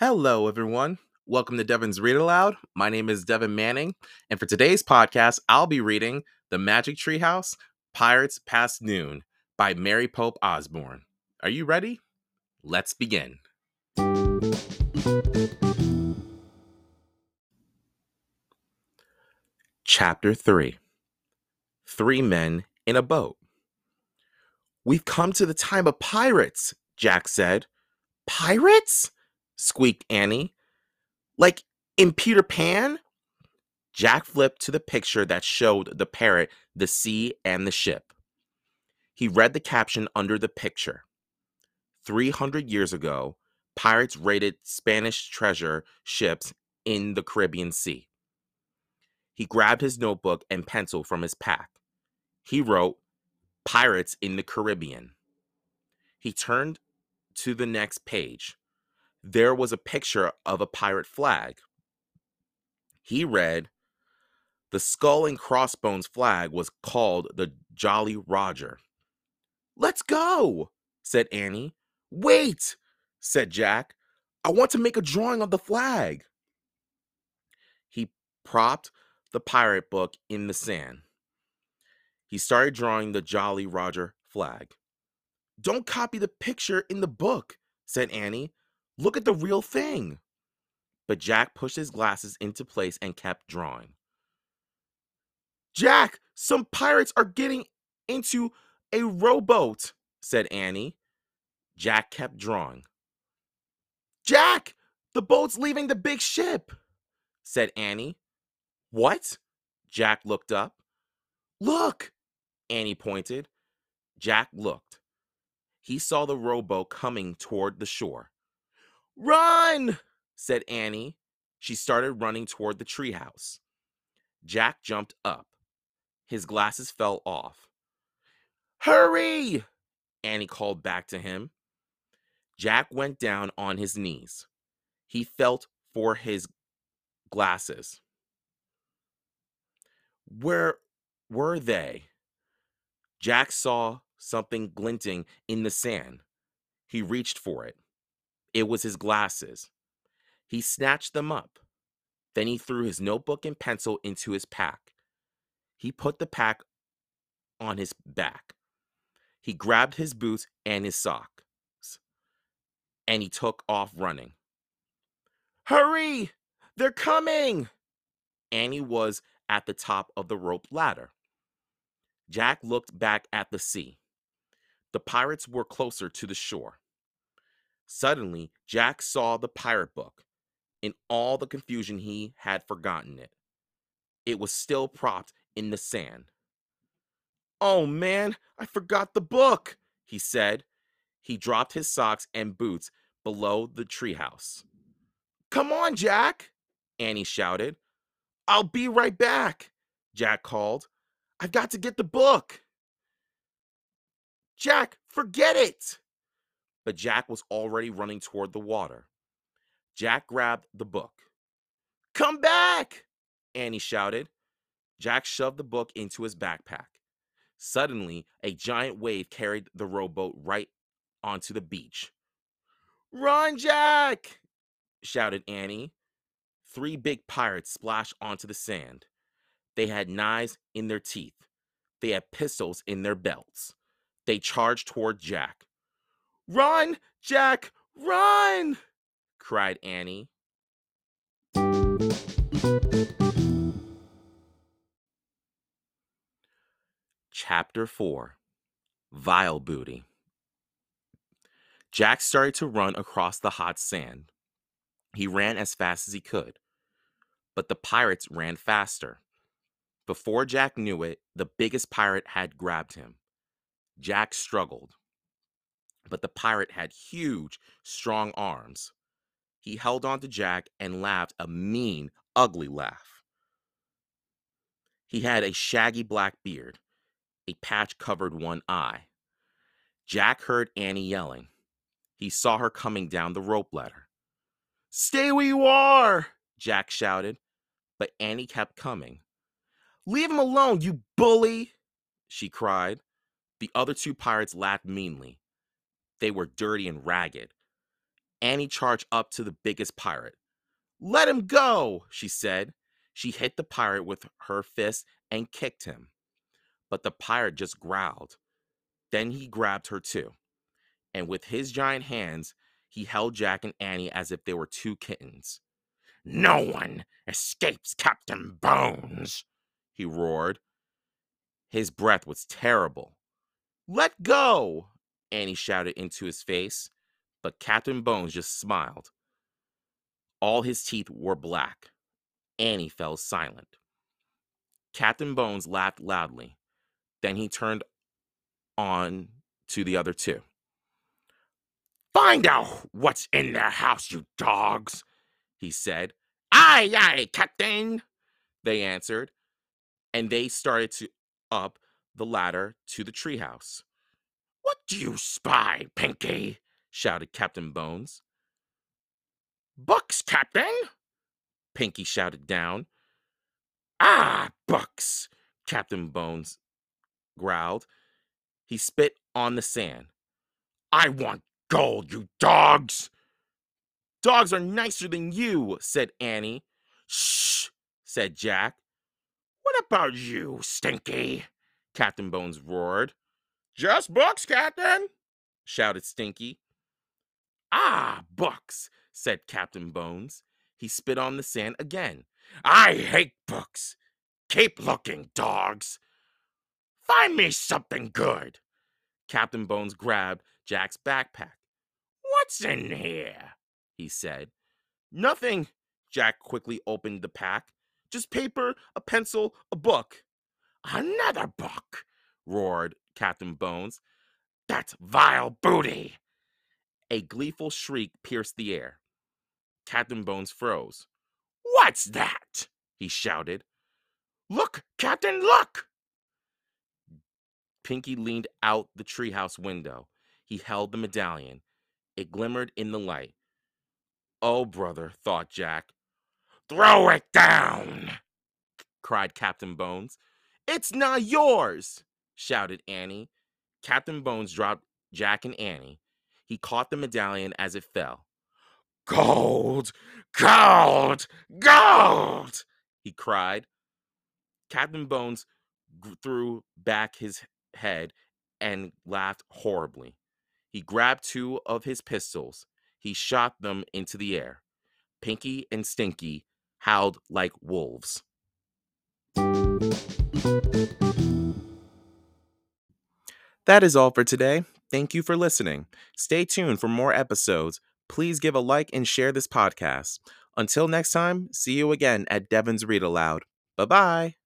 Hello, everyone. Welcome to Devan's Read Aloud. My name is Devan Manning, and for today's podcast, I'll be reading The Magic Treehouse Pirates Past Noon by Mary Pope Osborne. Are you ready? Let's begin. Chapter 3 Three Men in a Boat. We've come to the time of pirates, Jack said. Pirates? Squeaked Annie. Like in Peter Pan? Jack flipped to the picture that showed the parrot, the sea, and the ship. He read the caption under the picture 300 years ago, pirates raided Spanish treasure ships in the Caribbean Sea. He grabbed his notebook and pencil from his pack. He wrote, Pirates in the Caribbean. He turned to the next page. There was a picture of a pirate flag. He read, The skull and crossbones flag was called the Jolly Roger. Let's go, said Annie. Wait, said Jack. I want to make a drawing of the flag. He propped the pirate book in the sand. He started drawing the Jolly Roger flag. Don't copy the picture in the book, said Annie. Look at the real thing. But Jack pushed his glasses into place and kept drawing. Jack, some pirates are getting into a rowboat, said Annie. Jack kept drawing. Jack, the boat's leaving the big ship, said Annie. What? Jack looked up. Look, Annie pointed. Jack looked. He saw the rowboat coming toward the shore. Run, said Annie. She started running toward the treehouse. Jack jumped up. His glasses fell off. Hurry! Annie called back to him. Jack went down on his knees. He felt for his glasses. Where were they? Jack saw something glinting in the sand. He reached for it. It was his glasses. He snatched them up. Then he threw his notebook and pencil into his pack. He put the pack on his back. He grabbed his boots and his socks, and he took off running. Hurry! They're coming! Annie was at the top of the rope ladder. Jack looked back at the sea. The pirates were closer to the shore. Suddenly, Jack saw the pirate book. In all the confusion, he had forgotten it. It was still propped in the sand. Oh man, I forgot the book, he said. He dropped his socks and boots below the treehouse. Come on, Jack, Annie shouted. I'll be right back, Jack called. I've got to get the book. Jack, forget it, but Jack was already running toward the water. Jack grabbed the book. Come back! Annie shouted. Jack shoved the book into his backpack. Suddenly, a giant wave carried the rowboat right onto the beach. Run, Jack! shouted Annie. Three big pirates splashed onto the sand. They had knives in their teeth. They had pistols in their belts. They charged toward Jack. Run, Jack, run! cried Annie. Chapter 4 Vile Booty Jack started to run across the hot sand. He ran as fast as he could, but the pirates ran faster. Before Jack knew it, the biggest pirate had grabbed him. Jack struggled but the pirate had huge, strong arms. He held on to Jack and laughed a mean, ugly laugh. He had a shaggy black beard. A patch covered one eye. Jack heard Annie yelling. He saw her coming down the rope ladder. Stay where you are, Jack shouted, but Annie kept coming. Leave him alone, you bully, she cried. The other two pirates laughed meanly. They were dirty and ragged. Annie charged up to the biggest pirate. Let him go, she said. She hit the pirate with her fist and kicked him. But the pirate just growled. Then he grabbed her too. And with his giant hands, he held Jack and Annie as if they were two kittens. No one escapes Captain Bones, he roared. His breath was terrible. Let go, Annie shouted into his face, but Captain Bones just smiled. All his teeth were black. Annie fell silent. Captain Bones laughed loudly. Then he turned on to the other two. Find out what's in their house, you dogs, he said. Aye, aye, Captain, they answered, and they started to up the ladder to the treehouse. What do you spy, Pinky? shouted Captain Bones. Books, Captain, Pinky shouted down. Ah, books, Captain Bones growled. He spit on the sand. I want gold, you dogs! Dogs are nicer than you, said Annie. Shh, said Jack. What about you, Stinky? Captain Bones roared. Just books, Captain, shouted Stinky. Ah, books, said Captain Bones. He spit on the sand again. I hate books. Keep looking, dogs. Find me something good. Captain Bones grabbed Jack's backpack. What's in here? he said. Nothing. Jack quickly opened the pack. Just paper, a pencil, a book. Another book, roared Captain Bones. That's vile booty. A gleeful shriek pierced the air. Captain Bones froze. What's that? he shouted. Look, Captain, look! Pinky leaned out the treehouse window. He held the medallion. It glimmered in the light. Oh, brother, thought Jack. Throw it down! cried Captain Bones. It's not yours! Shouted Annie. Captain Bones dropped Jack and Annie. He caught the medallion as it fell. Gold! Gold! Gold! he cried. Captain Bones threw back his head and laughed horribly. He grabbed two of his pistols. He shot them into the air. Pinky and Stinky howled like wolves. That is all for today. Thank you for listening. Stay tuned for more episodes. Please give a like and share this podcast. Until next time, see you again at Devan's Read Aloud. Bye bye.